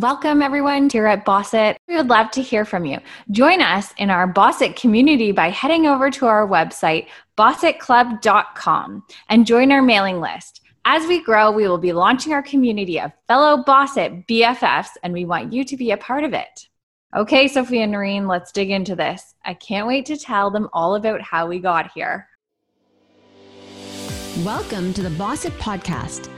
Welcome, everyone, here at Bossit. We would love to hear from you. Join us in our Bossit community by heading over to our website, bossitclub.com, and join our mailing list. As we grow, we will be launching our community of fellow Bossit BFFs, and we want you to be a part of it. Okay, Sophia and Noreen, let's dig into this. I can't wait to tell them all about how we got here. Welcome to the Bossit Podcast.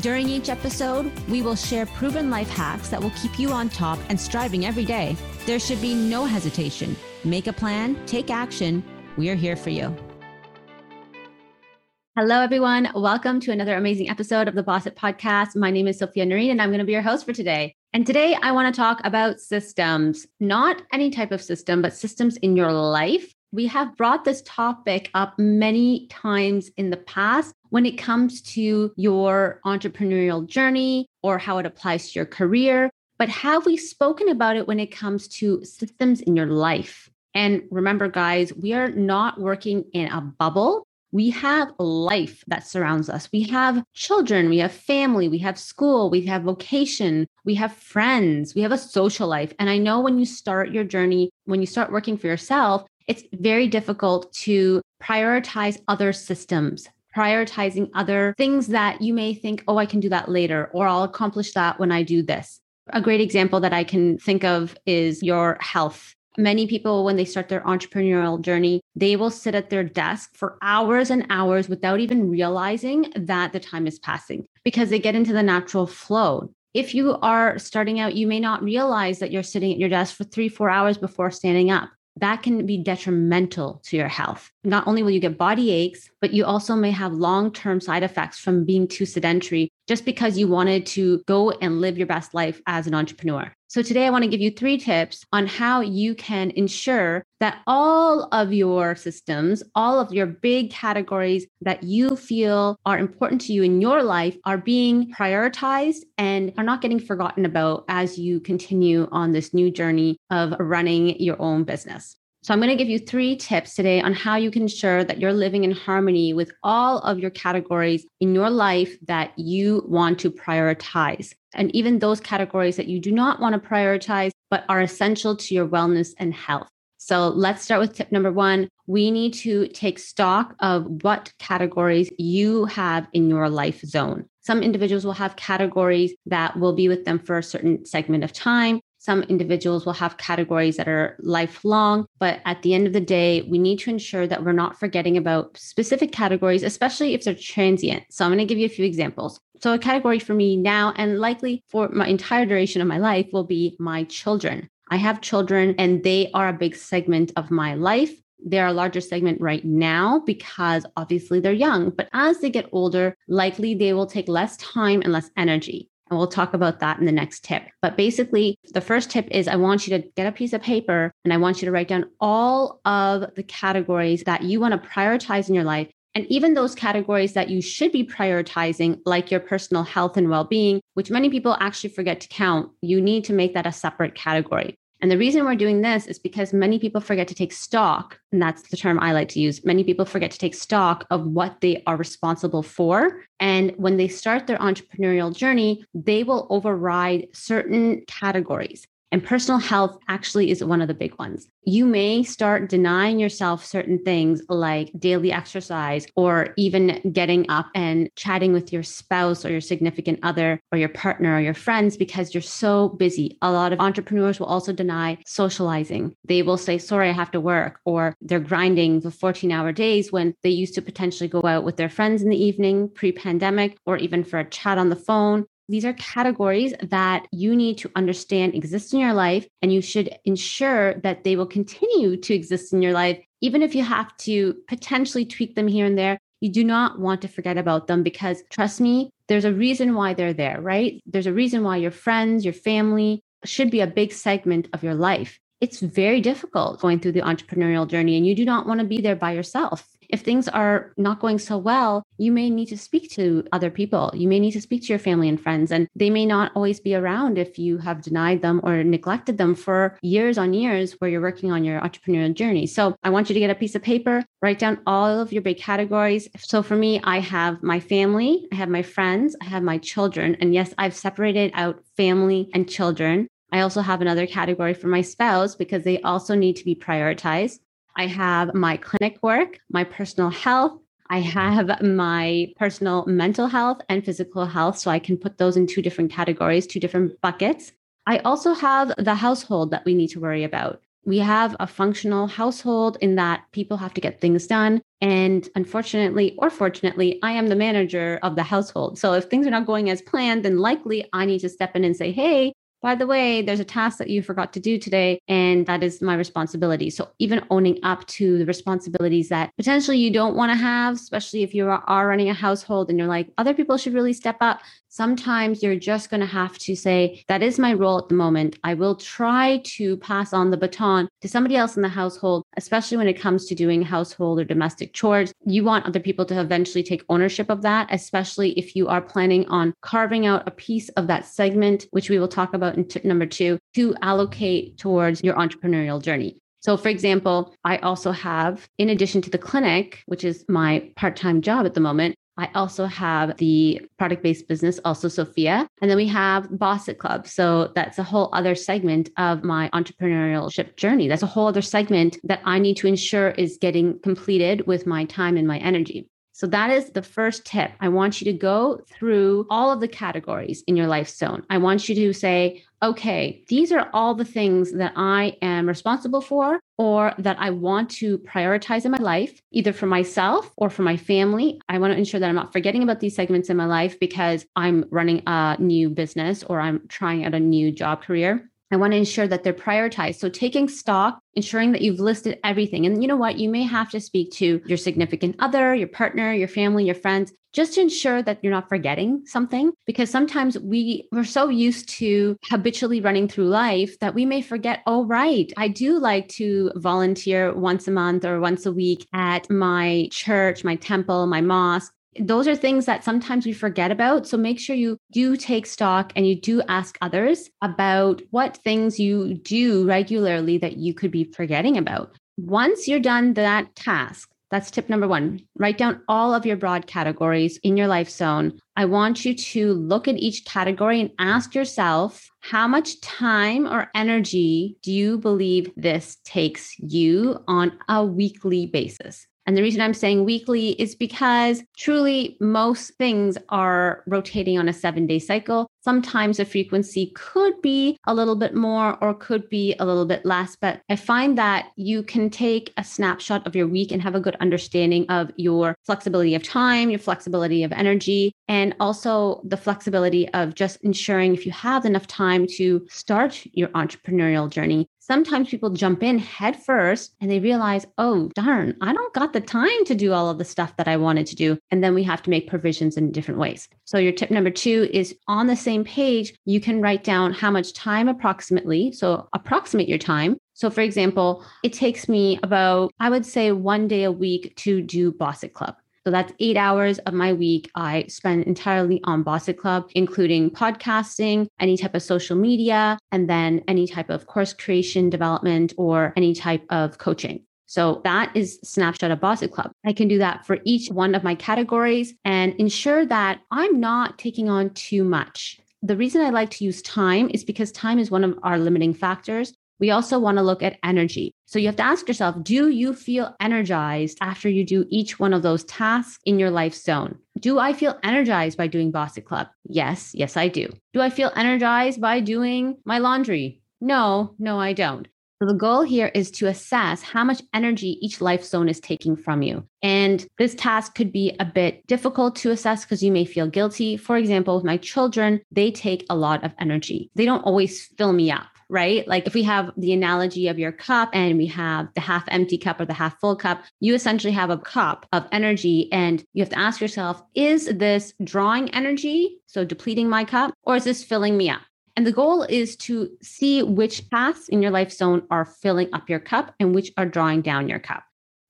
During each episode, we will share proven life hacks that will keep you on top and striving every day. There should be no hesitation. Make a plan, take action. We are here for you. Hello, everyone. Welcome to another amazing episode of the Bossit Podcast. My name is Sophia Noreen, and I'm going to be your host for today. And today I want to talk about systems, not any type of system, but systems in your life we have brought this topic up many times in the past when it comes to your entrepreneurial journey or how it applies to your career. But have we spoken about it when it comes to systems in your life? And remember, guys, we are not working in a bubble. We have life that surrounds us. We have children, we have family, we have school, we have vocation, we have friends, we have a social life. And I know when you start your journey, when you start working for yourself, it's very difficult to prioritize other systems, prioritizing other things that you may think, oh, I can do that later, or I'll accomplish that when I do this. A great example that I can think of is your health. Many people, when they start their entrepreneurial journey, they will sit at their desk for hours and hours without even realizing that the time is passing because they get into the natural flow. If you are starting out, you may not realize that you're sitting at your desk for three, four hours before standing up that can be detrimental to your health. Not only will you get body aches, but you also may have long term side effects from being too sedentary just because you wanted to go and live your best life as an entrepreneur. So, today I want to give you three tips on how you can ensure that all of your systems, all of your big categories that you feel are important to you in your life are being prioritized and are not getting forgotten about as you continue on this new journey of running your own business. So, I'm going to give you three tips today on how you can ensure that you're living in harmony with all of your categories in your life that you want to prioritize. And even those categories that you do not want to prioritize, but are essential to your wellness and health. So, let's start with tip number one. We need to take stock of what categories you have in your life zone. Some individuals will have categories that will be with them for a certain segment of time. Some individuals will have categories that are lifelong, but at the end of the day, we need to ensure that we're not forgetting about specific categories, especially if they're transient. So I'm going to give you a few examples. So, a category for me now and likely for my entire duration of my life will be my children. I have children and they are a big segment of my life. They're a larger segment right now because obviously they're young, but as they get older, likely they will take less time and less energy. And we'll talk about that in the next tip. But basically, the first tip is I want you to get a piece of paper and I want you to write down all of the categories that you want to prioritize in your life. And even those categories that you should be prioritizing, like your personal health and well being, which many people actually forget to count, you need to make that a separate category. And the reason we're doing this is because many people forget to take stock, and that's the term I like to use. Many people forget to take stock of what they are responsible for. And when they start their entrepreneurial journey, they will override certain categories. And personal health actually is one of the big ones. You may start denying yourself certain things like daily exercise or even getting up and chatting with your spouse or your significant other or your partner or your friends because you're so busy. A lot of entrepreneurs will also deny socializing. They will say, sorry, I have to work, or they're grinding the 14 hour days when they used to potentially go out with their friends in the evening pre pandemic or even for a chat on the phone. These are categories that you need to understand exist in your life, and you should ensure that they will continue to exist in your life, even if you have to potentially tweak them here and there. You do not want to forget about them because trust me, there's a reason why they're there, right? There's a reason why your friends, your family, should be a big segment of your life. It's very difficult going through the entrepreneurial journey, and you do not want to be there by yourself if things are not going so well, you may need to speak to other people. You may need to speak to your family and friends, and they may not always be around if you have denied them or neglected them for years on years where you're working on your entrepreneurial journey. So I want you to get a piece of paper, write down all of your big categories. So for me, I have my family, I have my friends, I have my children. And yes, I've separated out family and children. I also have another category for my spouse because they also need to be prioritized. I have my clinic work, my personal health. I have my personal mental health and physical health. So I can put those in two different categories, two different buckets. I also have the household that we need to worry about. We have a functional household in that people have to get things done. And unfortunately or fortunately, I am the manager of the household. So if things are not going as planned, then likely I need to step in and say, hey, by the way, there's a task that you forgot to do today, and that is my responsibility. So, even owning up to the responsibilities that potentially you don't want to have, especially if you are running a household and you're like, other people should really step up. Sometimes you're just going to have to say, that is my role at the moment. I will try to pass on the baton to somebody else in the household, especially when it comes to doing household or domestic chores. You want other people to eventually take ownership of that, especially if you are planning on carving out a piece of that segment, which we will talk about in t- number two, to allocate towards your entrepreneurial journey. So, for example, I also have, in addition to the clinic, which is my part time job at the moment, I also have the product based business, also Sophia. And then we have Bossit Club. So that's a whole other segment of my entrepreneurship journey. That's a whole other segment that I need to ensure is getting completed with my time and my energy. So that is the first tip. I want you to go through all of the categories in your life zone. I want you to say, okay, these are all the things that I am responsible for or that I want to prioritize in my life, either for myself or for my family. I want to ensure that I'm not forgetting about these segments in my life because I'm running a new business or I'm trying out a new job career. I want to ensure that they're prioritized. So, taking stock, ensuring that you've listed everything. And you know what? You may have to speak to your significant other, your partner, your family, your friends, just to ensure that you're not forgetting something. Because sometimes we, we're so used to habitually running through life that we may forget, oh, right, I do like to volunteer once a month or once a week at my church, my temple, my mosque those are things that sometimes we forget about. So make sure you do take stock and you do ask others about what things you do regularly that you could be forgetting about. Once you're done that task, that's tip number one. Write down all of your broad categories in your life zone. I want you to look at each category and ask yourself how much time or energy do you believe this takes you on a weekly basis? And the reason I'm saying weekly is because truly most things are rotating on a seven day cycle. Sometimes the frequency could be a little bit more or could be a little bit less, but I find that you can take a snapshot of your week and have a good understanding of your flexibility of time, your flexibility of energy, and also the flexibility of just ensuring if you have enough time to start your entrepreneurial journey sometimes people jump in head first and they realize, oh, darn, I don't got the time to do all of the stuff that I wanted to do. And then we have to make provisions in different ways. So, your tip number two is on the same page, you can write down how much time approximately. So, approximate your time. So, for example, it takes me about, I would say, one day a week to do Bossit Club. So that's eight hours of my week I spend entirely on Bossit Club, including podcasting, any type of social media, and then any type of course creation, development, or any type of coaching. So that is snapshot of Bossit Club. I can do that for each one of my categories and ensure that I'm not taking on too much. The reason I like to use time is because time is one of our limiting factors. We also want to look at energy. So you have to ask yourself do you feel energized after you do each one of those tasks in your life zone? Do I feel energized by doing Bossit Club? Yes, yes, I do. Do I feel energized by doing my laundry? No, no, I don't. So the goal here is to assess how much energy each life zone is taking from you. And this task could be a bit difficult to assess because you may feel guilty. For example, with my children, they take a lot of energy. They don't always fill me up right? Like if we have the analogy of your cup and we have the half empty cup or the half full cup, you essentially have a cup of energy and you have to ask yourself, is this drawing energy? So depleting my cup or is this filling me up? And the goal is to see which paths in your life zone are filling up your cup and which are drawing down your cup.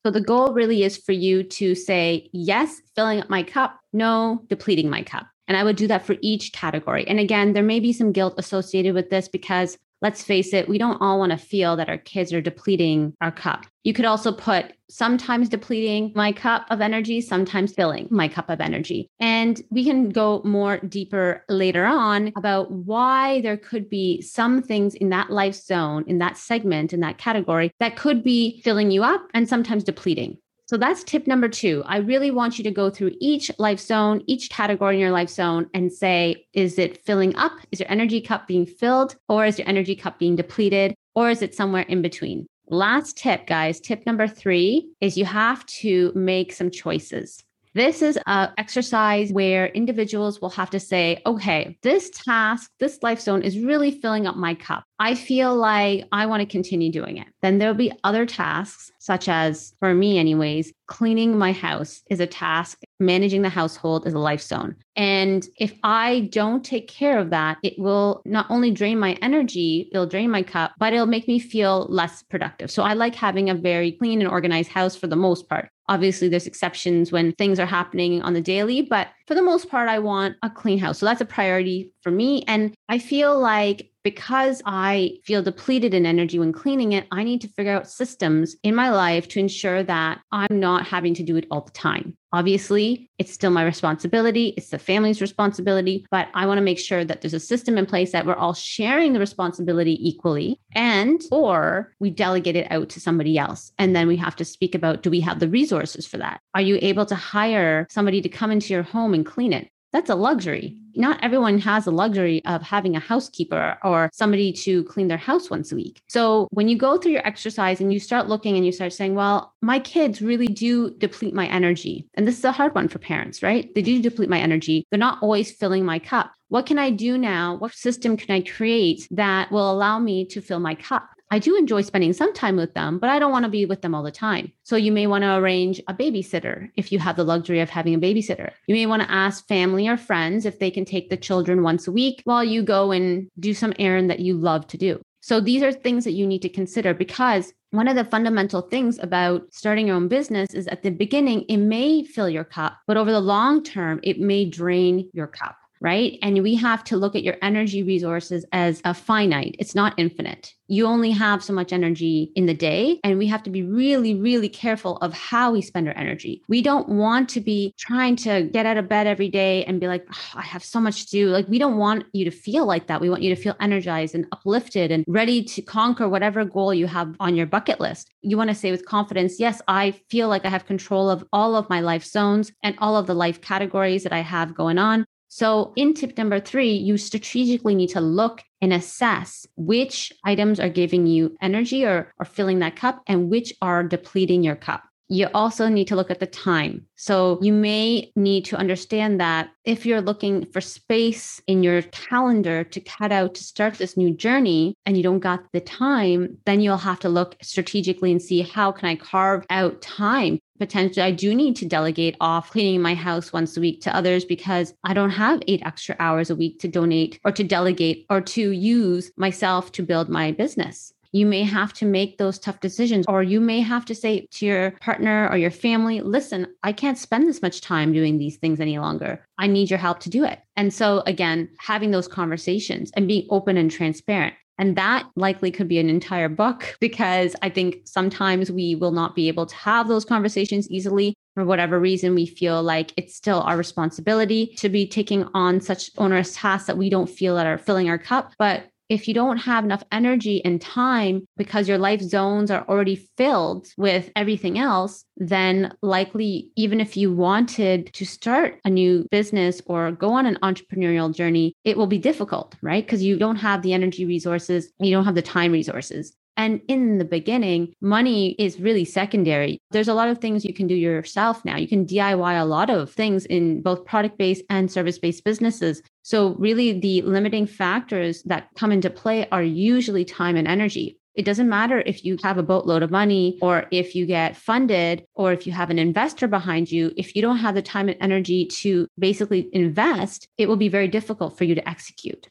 So the goal really is for you to say, yes, filling up my cup, no, depleting my cup. And I would do that for each category. And again, there may be some guilt associated with this because let's face it, we don't all want to feel that our kids are depleting our cup. You could also put sometimes depleting my cup of energy, sometimes filling my cup of energy. And we can go more deeper later on about why there could be some things in that life zone, in that segment, in that category that could be filling you up and sometimes depleting. So that's tip number two. I really want you to go through each life zone, each category in your life zone and say, is it filling up? Is your energy cup being filled? Or is your energy cup being depleted? Or is it somewhere in between? Last tip, guys. Tip number three is you have to make some choices. This is an exercise where individuals will have to say, okay, this task, this life zone is really filling up my cup. I feel like I want to continue doing it. Then there'll be other tasks, such as for me, anyways, cleaning my house is a task, managing the household is a life zone. And if I don't take care of that, it will not only drain my energy, it'll drain my cup, but it'll make me feel less productive. So I like having a very clean and organized house for the most part. Obviously, there's exceptions when things are happening on the daily, but for the most part, I want a clean house. So that's a priority for me. And I feel like because I feel depleted in energy when cleaning it, I need to figure out systems in my life to ensure that I'm not having to do it all the time. Obviously, it's still my responsibility, it's the family's responsibility, but I want to make sure that there's a system in place that we're all sharing the responsibility equally and or we delegate it out to somebody else. And then we have to speak about do we have the resources for that? Are you able to hire somebody to come into your home and clean it? That's a luxury not everyone has the luxury of having a housekeeper or somebody to clean their house once a week. So when you go through your exercise and you start looking and you start saying, well, my kids really do deplete my energy. And this is a hard one for parents, right? They do deplete my energy. They're not always filling my cup. What can I do now? What system can I create that will allow me to fill my cup? I do enjoy spending some time with them, but I don't want to be with them all the time. So you may want to arrange a babysitter if you have the luxury of having a babysitter. You may want to ask family or friends if they can take the children once a week while you go and do some errand that you love to do. So these are things that you need to consider because one of the fundamental things about starting your own business is at the beginning, it may fill your cup, but over the long term, it may drain your cup right? And we have to look at your energy resources as a finite, it's not infinite. You only have so much energy in the day, and we have to be really, really careful of how we spend our energy. We don't want to be trying to get out of bed every day and be like, oh, I have so much to do. Like, we don't want you to feel like that. We want you to feel energized and uplifted and ready to conquer whatever goal you have on your bucket list. You want to say with confidence, yes, I feel like I have control of all of my life zones and all of the life categories that I have going on. So, in tip number three, you strategically need to look and assess which items are giving you energy or, or filling that cup and which are depleting your cup. You also need to look at the time. So you may need to understand that if you're looking for space in your calendar to cut out to start this new journey and you don't got the time, then you'll have to look strategically and see how can I carve out time potentially I do need to delegate off cleaning my house once a week to others because I don't have eight extra hours a week to donate or to delegate or to use myself to build my business you may have to make those tough decisions, or you may have to say to your partner or your family, listen, I can't spend this much time doing these things any longer. I need your help to do it. And so, again, having those conversations and being open and transparent. And that likely could be an entire book because I think sometimes we will not be able to have those conversations easily. For whatever reason, we feel like it's still our responsibility to be taking on such onerous tasks that we don't feel that are filling our cup. But if you don't have enough energy and time because your life zones are already filled with everything else, then likely, even if you wanted to start a new business or go on an entrepreneurial journey, it will be difficult, right? Because you don't have the energy resources, you don't have the time resources. And in the beginning, money is really secondary. There's a lot of things you can do yourself now. You can DIY a lot of things in both product based and service based businesses. So, really, the limiting factors that come into play are usually time and energy. It doesn't matter if you have a boatload of money or if you get funded or if you have an investor behind you. If you don't have the time and energy to basically invest, it will be very difficult for you to execute.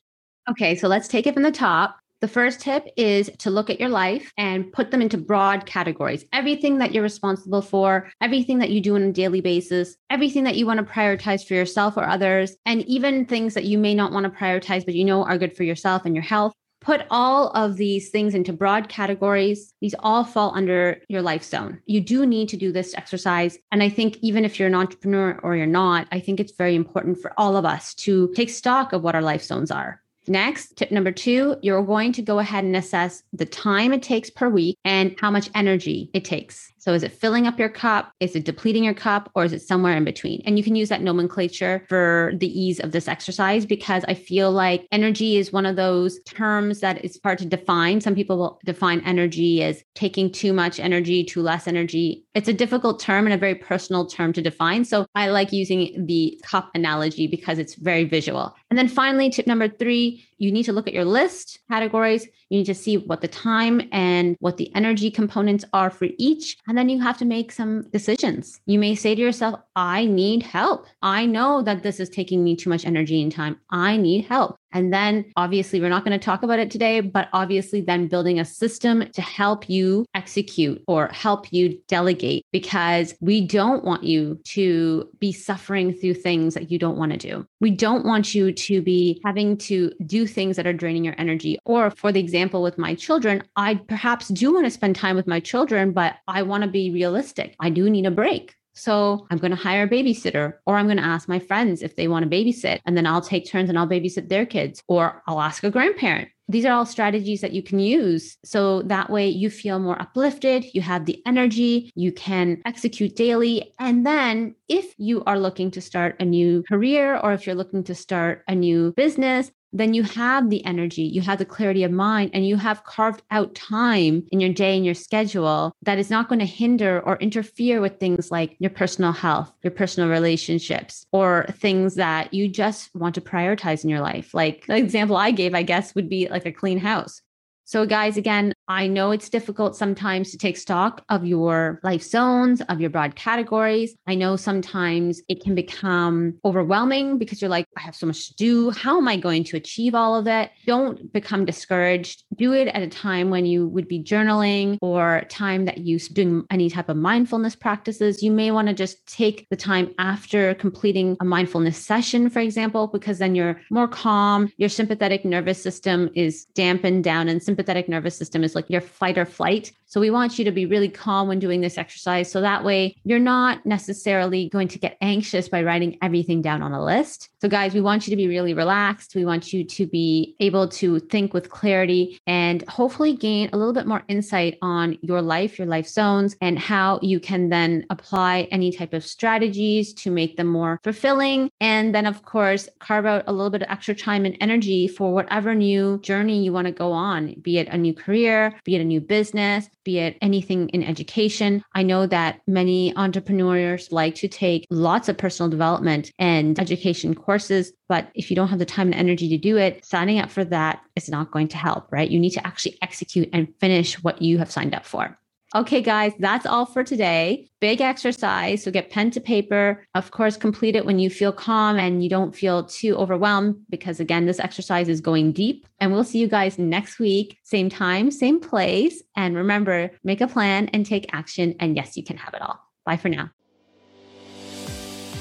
Okay, so let's take it from the top. The first tip is to look at your life and put them into broad categories. Everything that you're responsible for, everything that you do on a daily basis, everything that you want to prioritize for yourself or others, and even things that you may not want to prioritize, but you know are good for yourself and your health. Put all of these things into broad categories. These all fall under your life zone. You do need to do this exercise. And I think even if you're an entrepreneur or you're not, I think it's very important for all of us to take stock of what our life zones are. Next, tip number two, you're going to go ahead and assess the time it takes per week and how much energy it takes. So is it filling up your cup? Is it depleting your cup? Or is it somewhere in between? And you can use that nomenclature for the ease of this exercise because I feel like energy is one of those terms that is hard to define. Some people will define energy as taking too much energy, too less energy. It's a difficult term and a very personal term to define. So I like using the cup analogy because it's very visual. And then finally, tip number three, you need to look at your list categories. You need to see what the time and what the energy components are for each. And then you have to make some decisions. You may say to yourself, I need help. I know that this is taking me too much energy and time. I need help. And then obviously, we're not going to talk about it today, but obviously, then building a system to help you execute or help you delegate because we don't want you to be suffering through things that you don't want to do. We don't want you to be having to do things that are draining your energy. Or for the example with my children, I perhaps do want to spend time with my children, but I want to be realistic. I do need a break. So I'm going to hire a babysitter, or I'm going to ask my friends if they want to babysit, and then I'll take turns and I'll babysit their kids, or I'll ask a grandparent. These are all strategies that you can use. So that way you feel more uplifted, you have the energy, you can execute daily. And then if you are looking to start a new career or if you're looking to start a new business, then you have the energy, you have the clarity of mind, and you have carved out time in your day and your schedule that is not going to hinder or interfere with things like your personal health, your personal relationships, or things that you just want to prioritize in your life. Like the example I gave, I guess, would be like a clean house. So, guys, again, I know it's difficult sometimes to take stock of your life zones, of your broad categories. I know sometimes it can become overwhelming because you're like, I have so much to do. How am I going to achieve all of it? Don't become discouraged. Do it at a time when you would be journaling or time that you doing any type of mindfulness practices. You may want to just take the time after completing a mindfulness session, for example, because then you're more calm. Your sympathetic nervous system is dampened down and sympathetic nervous system is like your fight or flight. So we want you to be really calm when doing this exercise. So that way you're not necessarily going to get anxious by writing everything down on a list. So, guys, we want you to be really relaxed. We want you to be able to think with clarity and hopefully gain a little bit more insight on your life, your life zones, and how you can then apply any type of strategies to make them more fulfilling. And then, of course, carve out a little bit of extra time and energy for whatever new journey you want to go on, be it a new career, be it a new business, be it anything in education. I know that many entrepreneurs like to take lots of personal development and education courses, but if you don't have the time and energy to do it, signing up for that is not going to help, right? You need to actually execute and finish what you have signed up for. Okay, guys, that's all for today. Big exercise. So get pen to paper. Of course, complete it when you feel calm and you don't feel too overwhelmed because, again, this exercise is going deep. And we'll see you guys next week, same time, same place. And remember, make a plan and take action. And yes, you can have it all. Bye for now.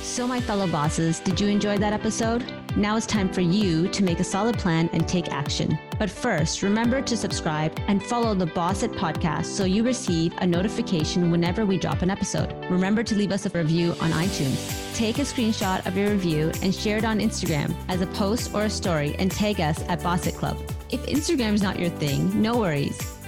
So, my fellow bosses, did you enjoy that episode? Now it's time for you to make a solid plan and take action. But first, remember to subscribe and follow the Boss It podcast so you receive a notification whenever we drop an episode. Remember to leave us a review on iTunes. Take a screenshot of your review and share it on Instagram as a post or a story and tag us at Boss It Club. If Instagram is not your thing, no worries